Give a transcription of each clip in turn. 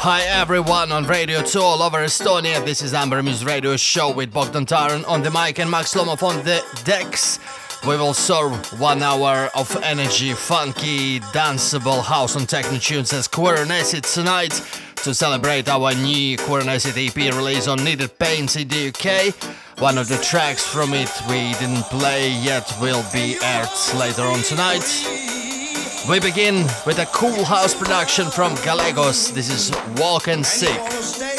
Hi everyone on Radio 2 all over Estonia. This is Amber Muse Radio Show with Bogdan Taran on the mic and Max Lomov on the decks. We will serve one hour of energy, funky, danceable house and techno tunes as Queer tonight to celebrate our new Queer EP release on Needed Pains in the UK. One of the tracks from it we didn't play yet will be aired later on tonight. We begin with a cool house production from Gallegos. This is Walk and Sick.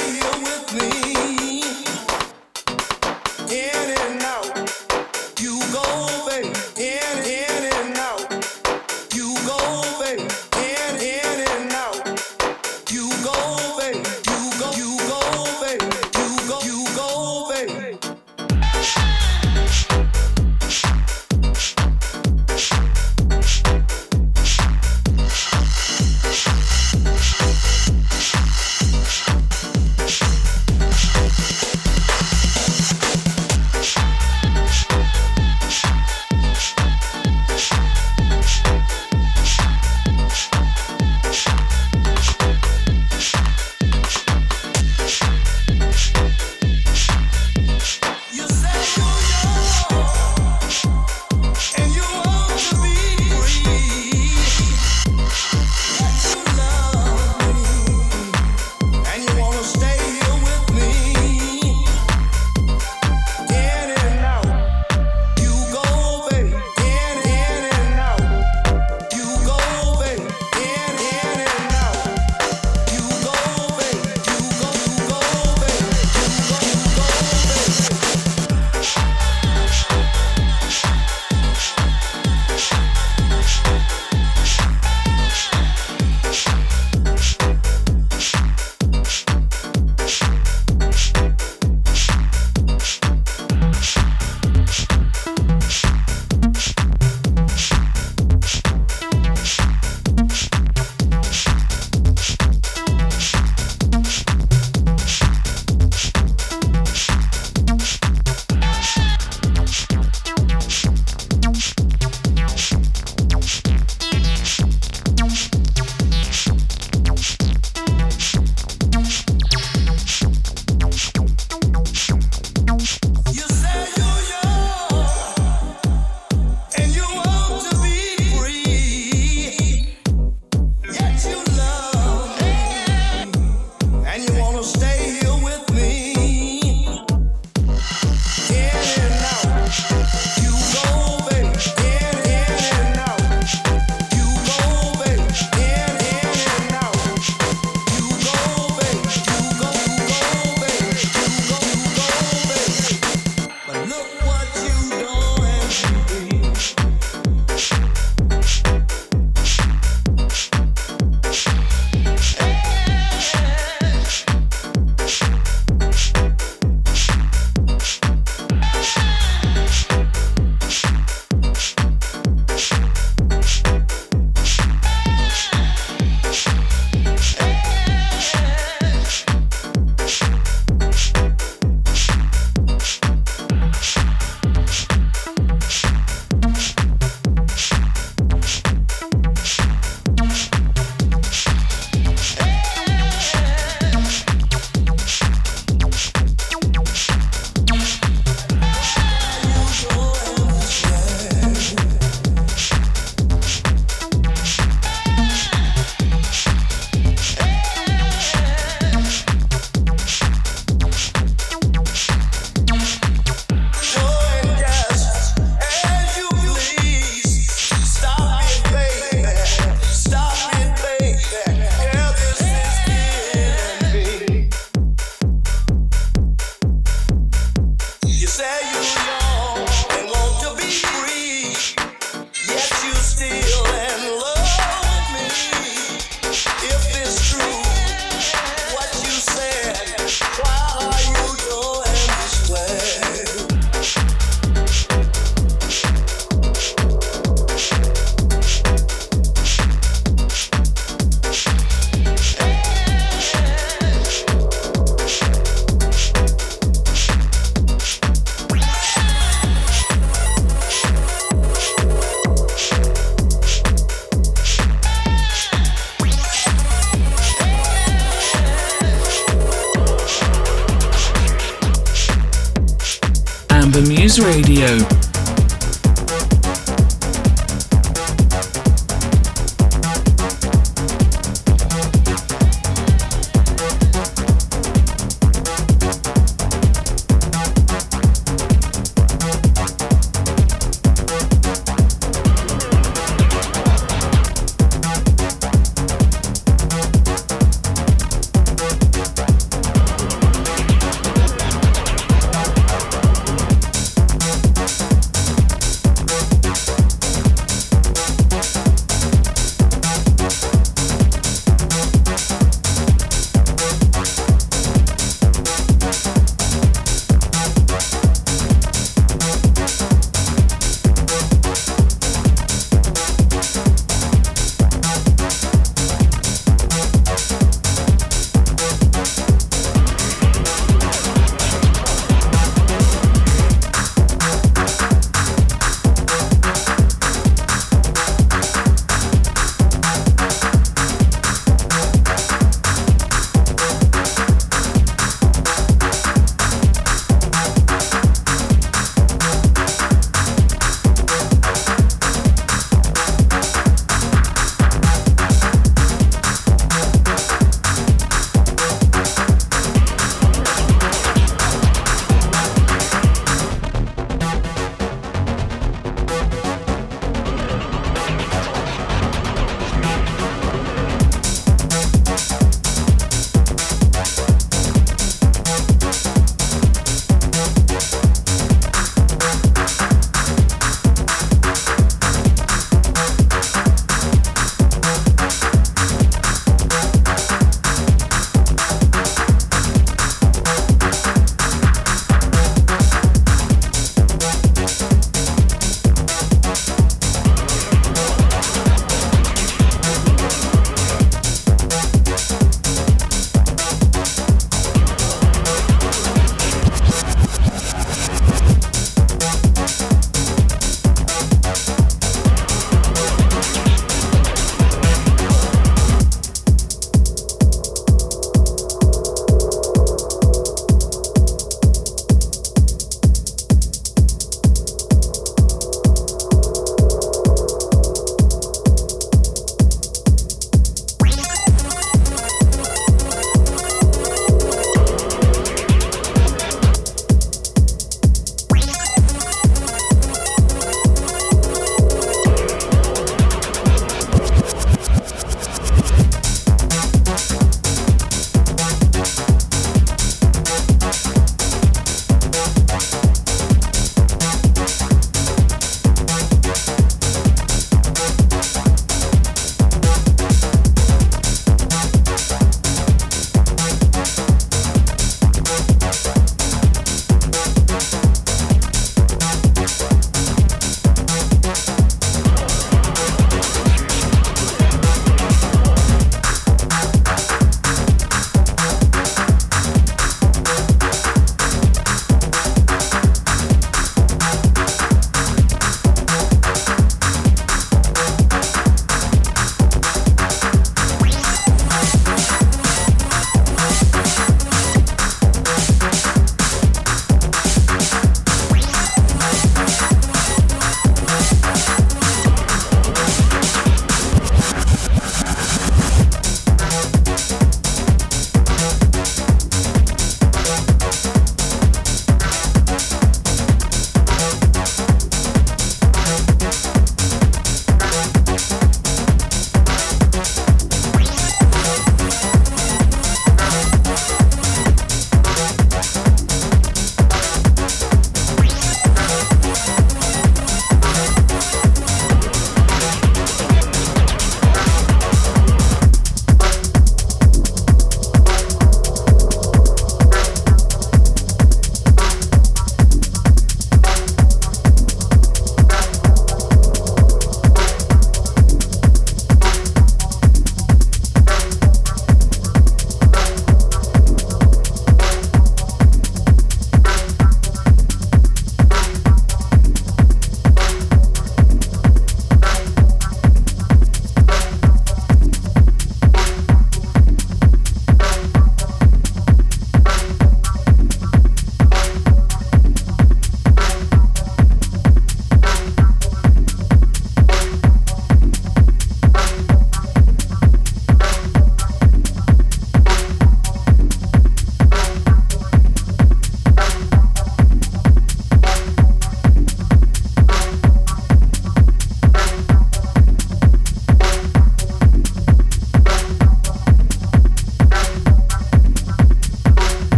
Radio.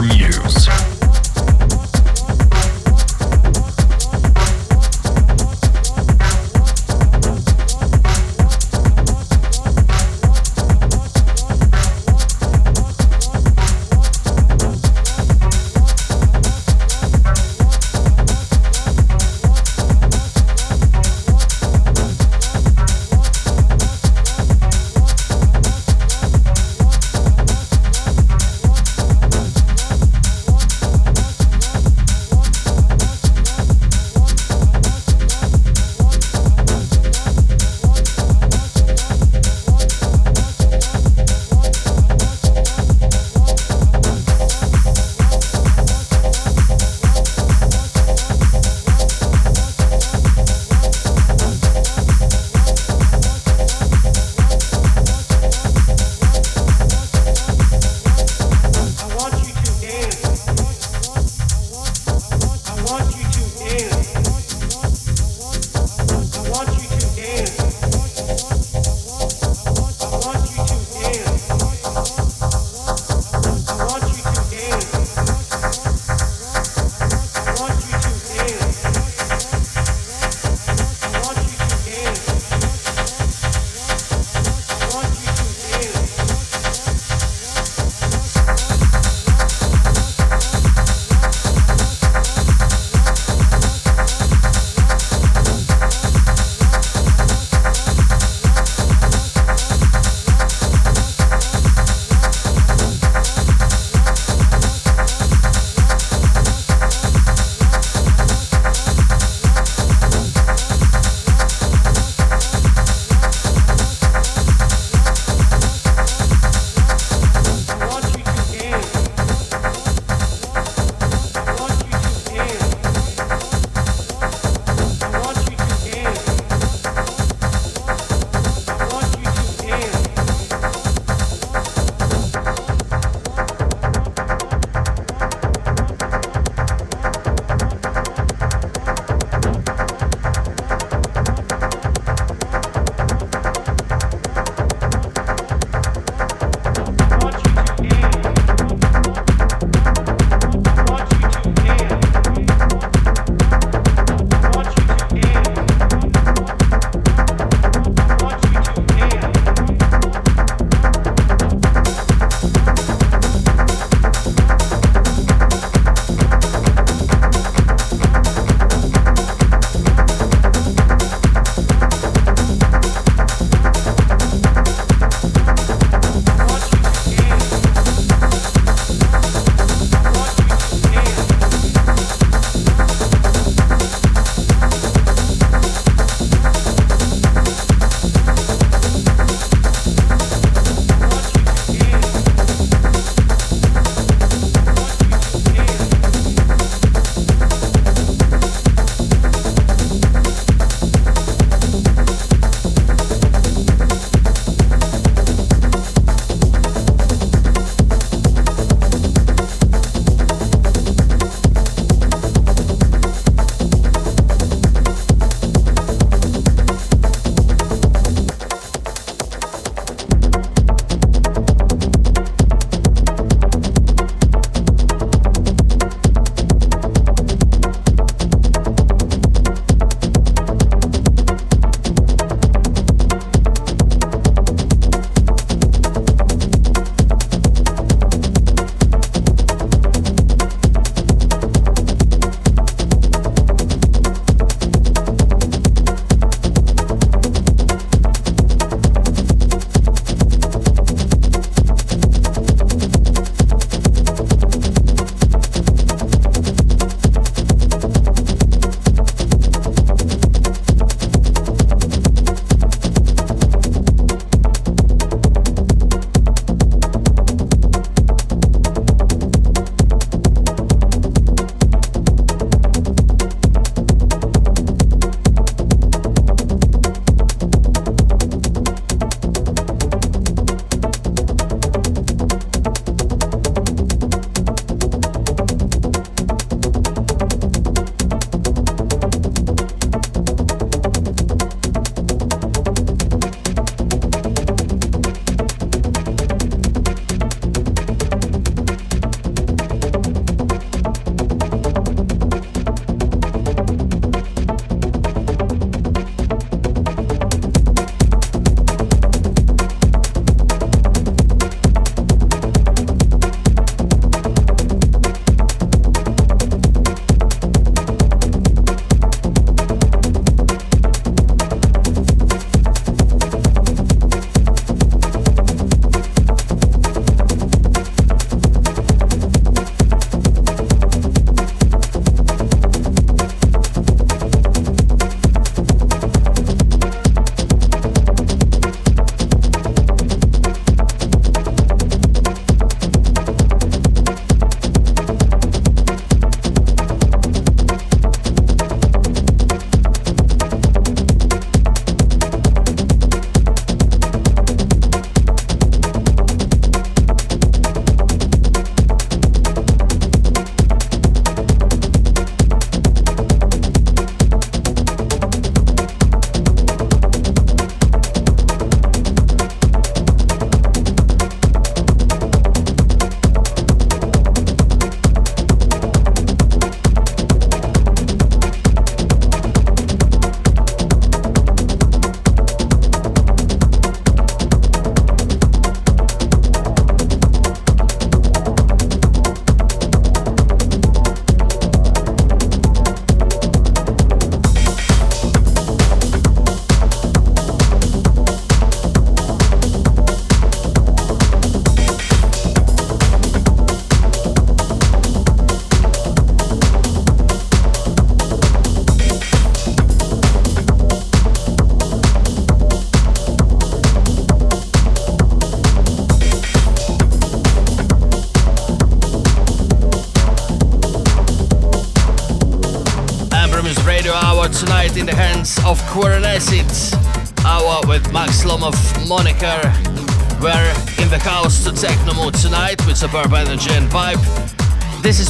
Muse.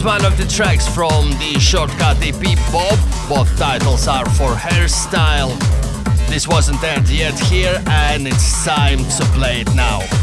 One of the tracks from the shortcut EP Bob. Both titles are for hairstyle. This wasn't aired yet here, and it's time to play it now.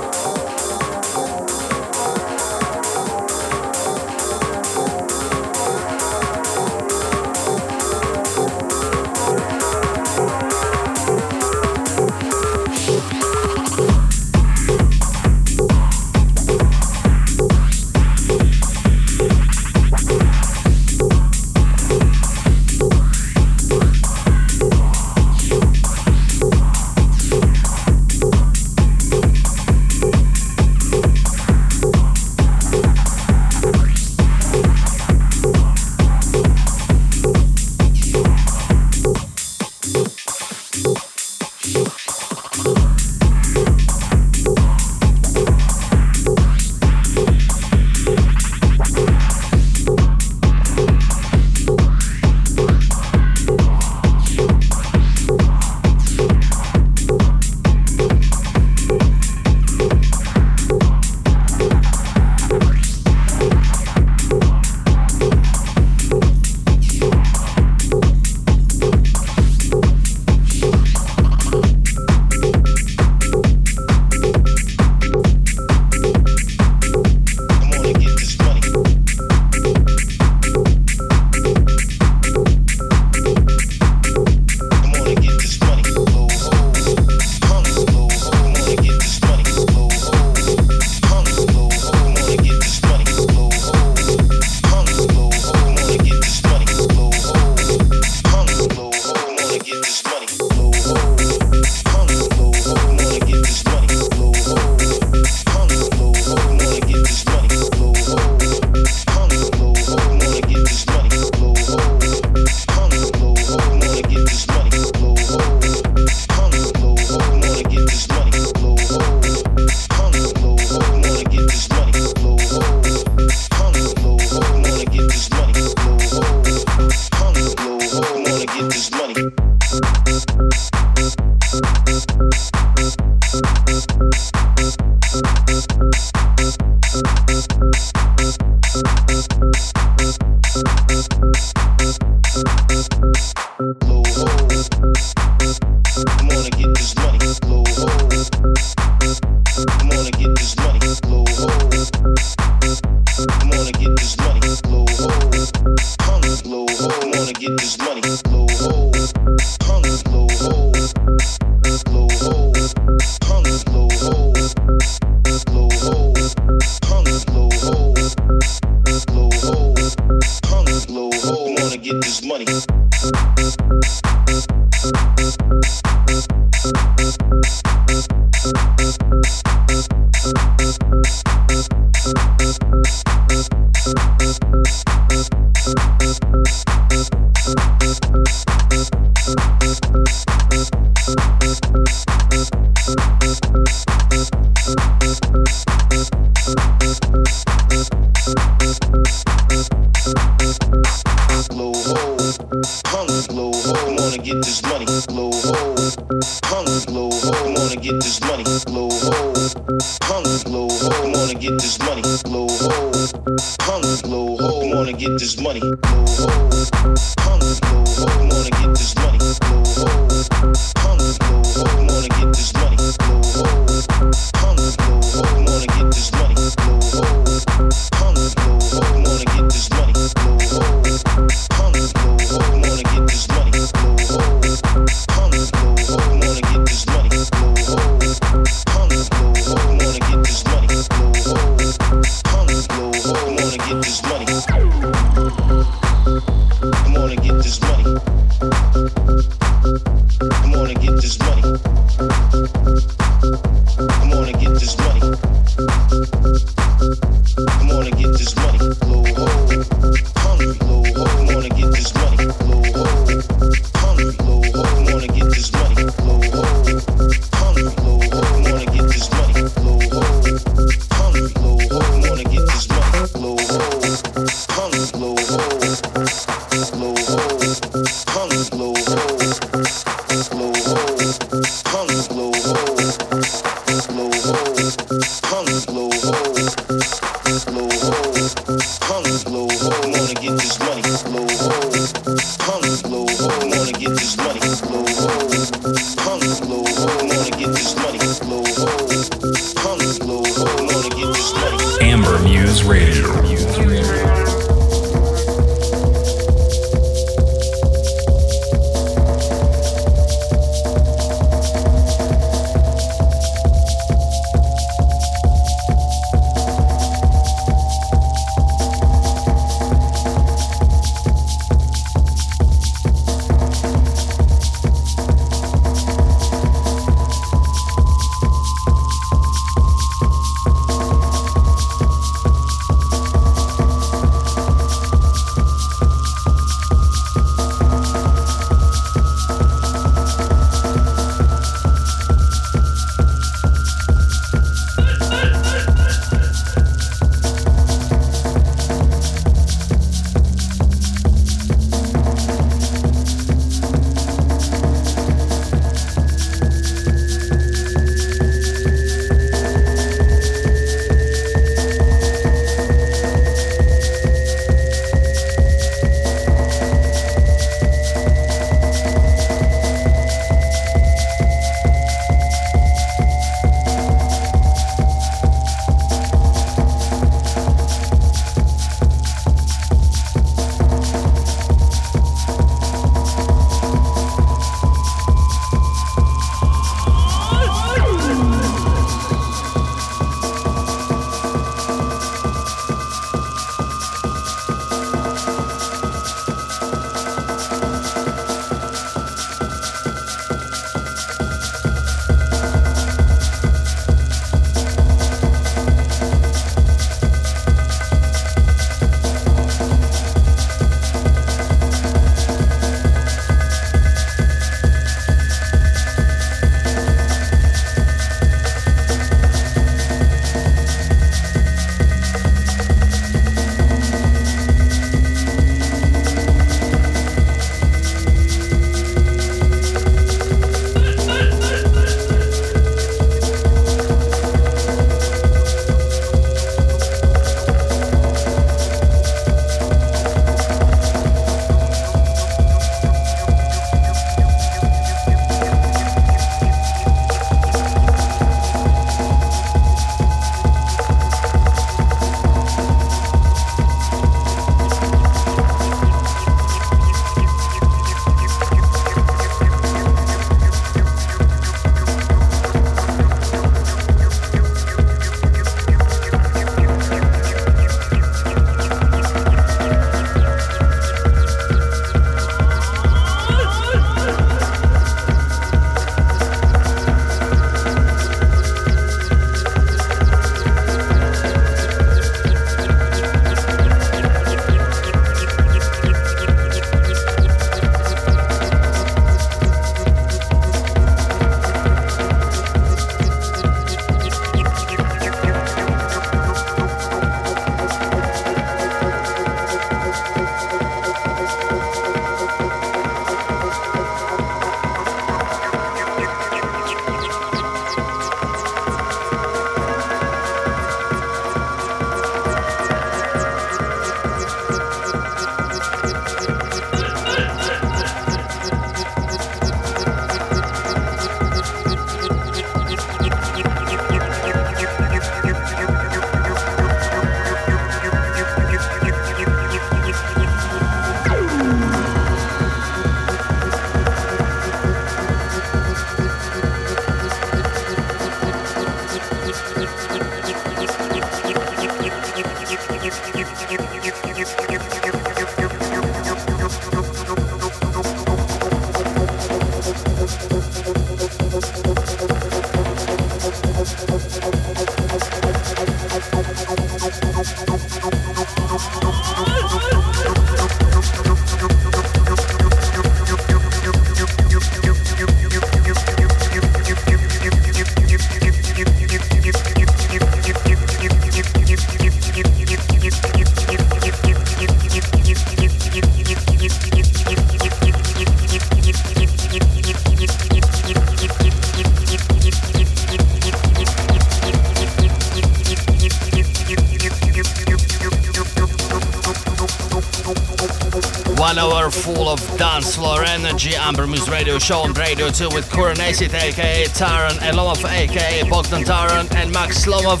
Energy Amber Muse Radio Show on Radio 2 with Kuran Acid aka Taran Elomov aka Bogdan Taran and Max Lomov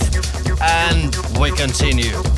and we continue.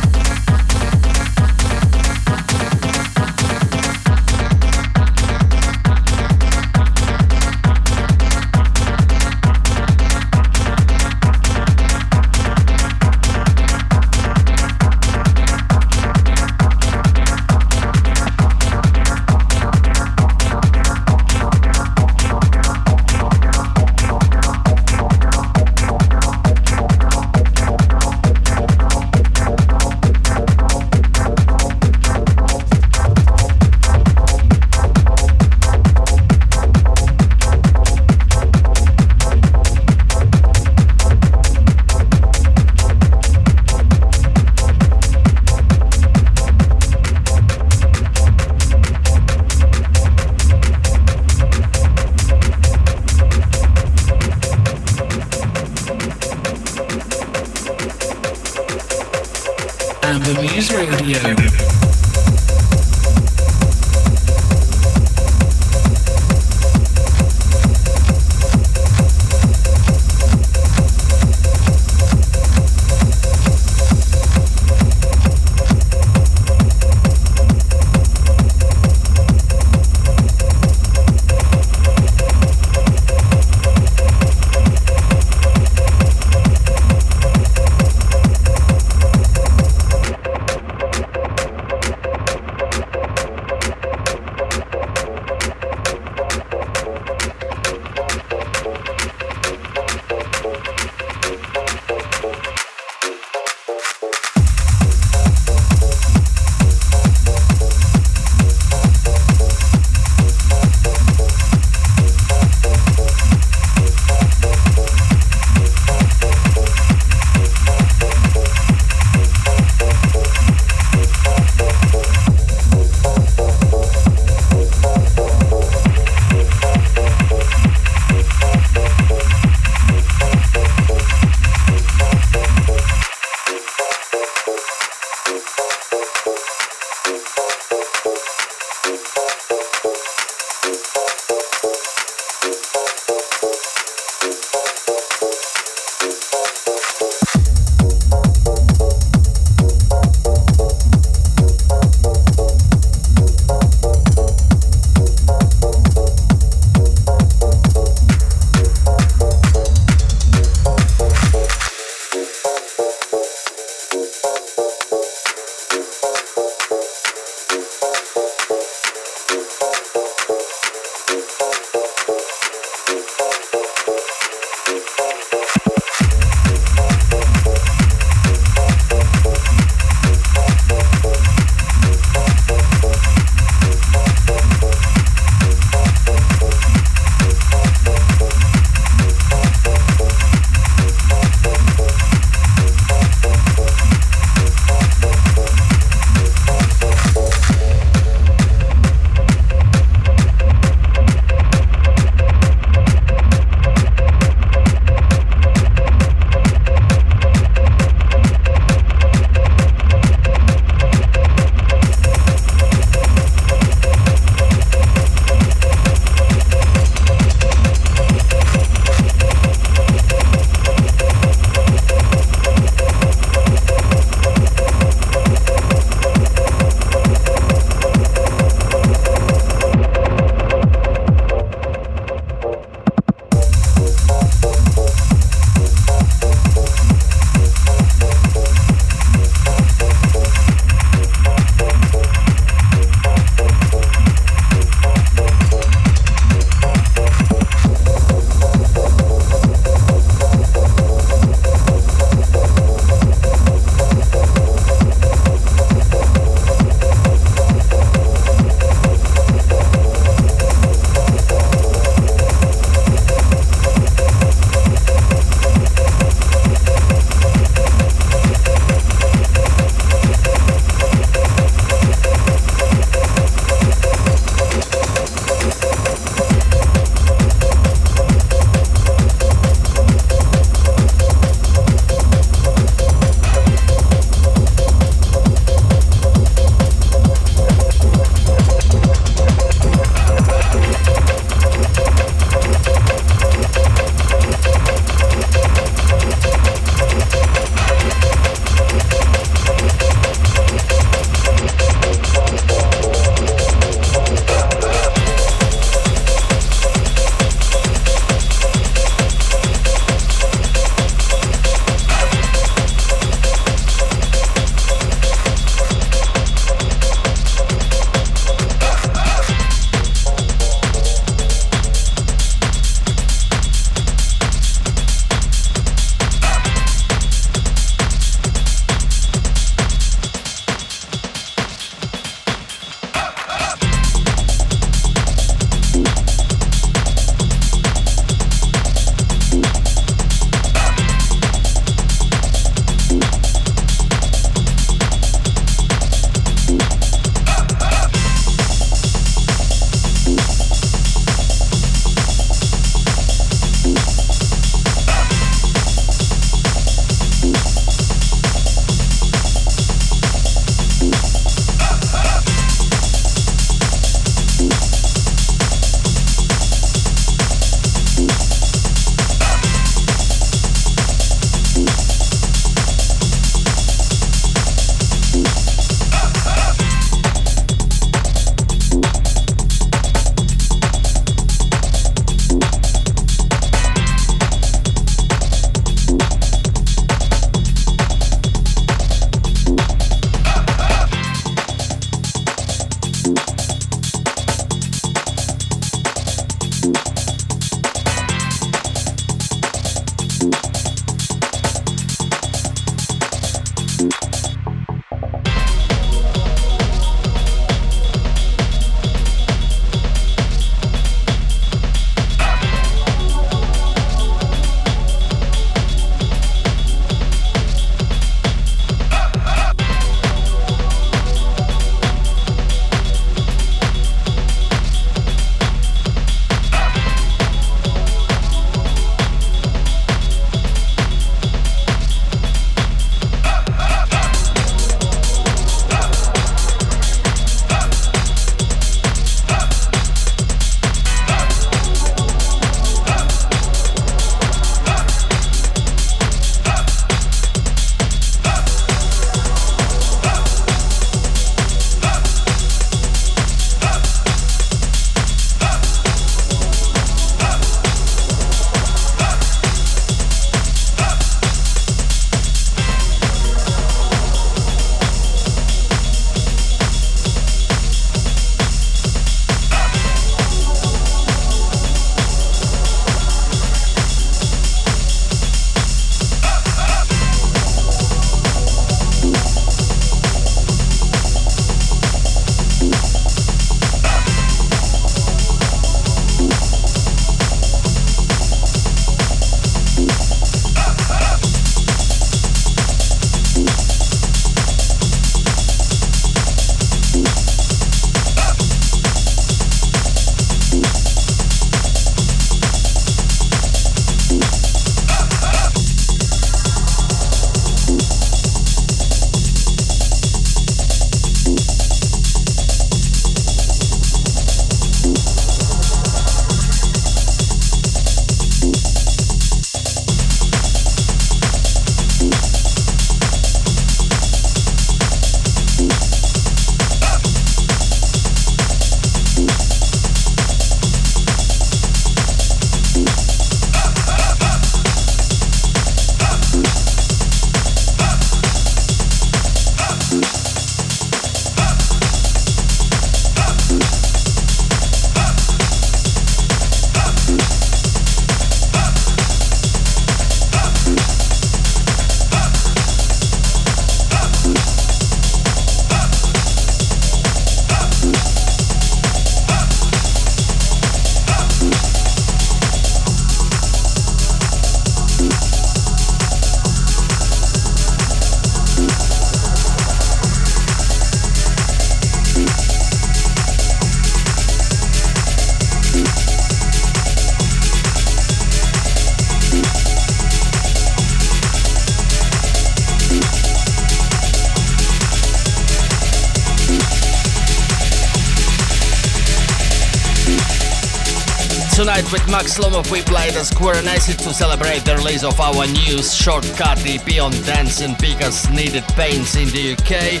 With Max Lomov we played as Queer and Acid to celebrate the release of our new shortcut EP on Dancing Pika's Needed Pains in the UK.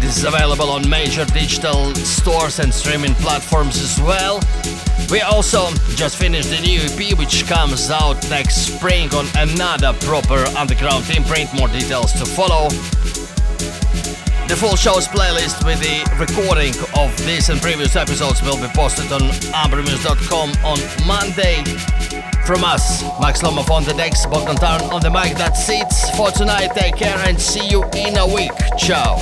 This is available on major digital stores and streaming platforms as well. We also just finished the new EP which comes out next spring on another proper underground imprint. More details to follow. The full show's playlist with the recording of this and previous episodes will be posted on ambermuse.com on Monday. From us, Max Lomov on the decks, Bogdan Taran on the mic. That's it for tonight. Take care and see you in a week. Ciao.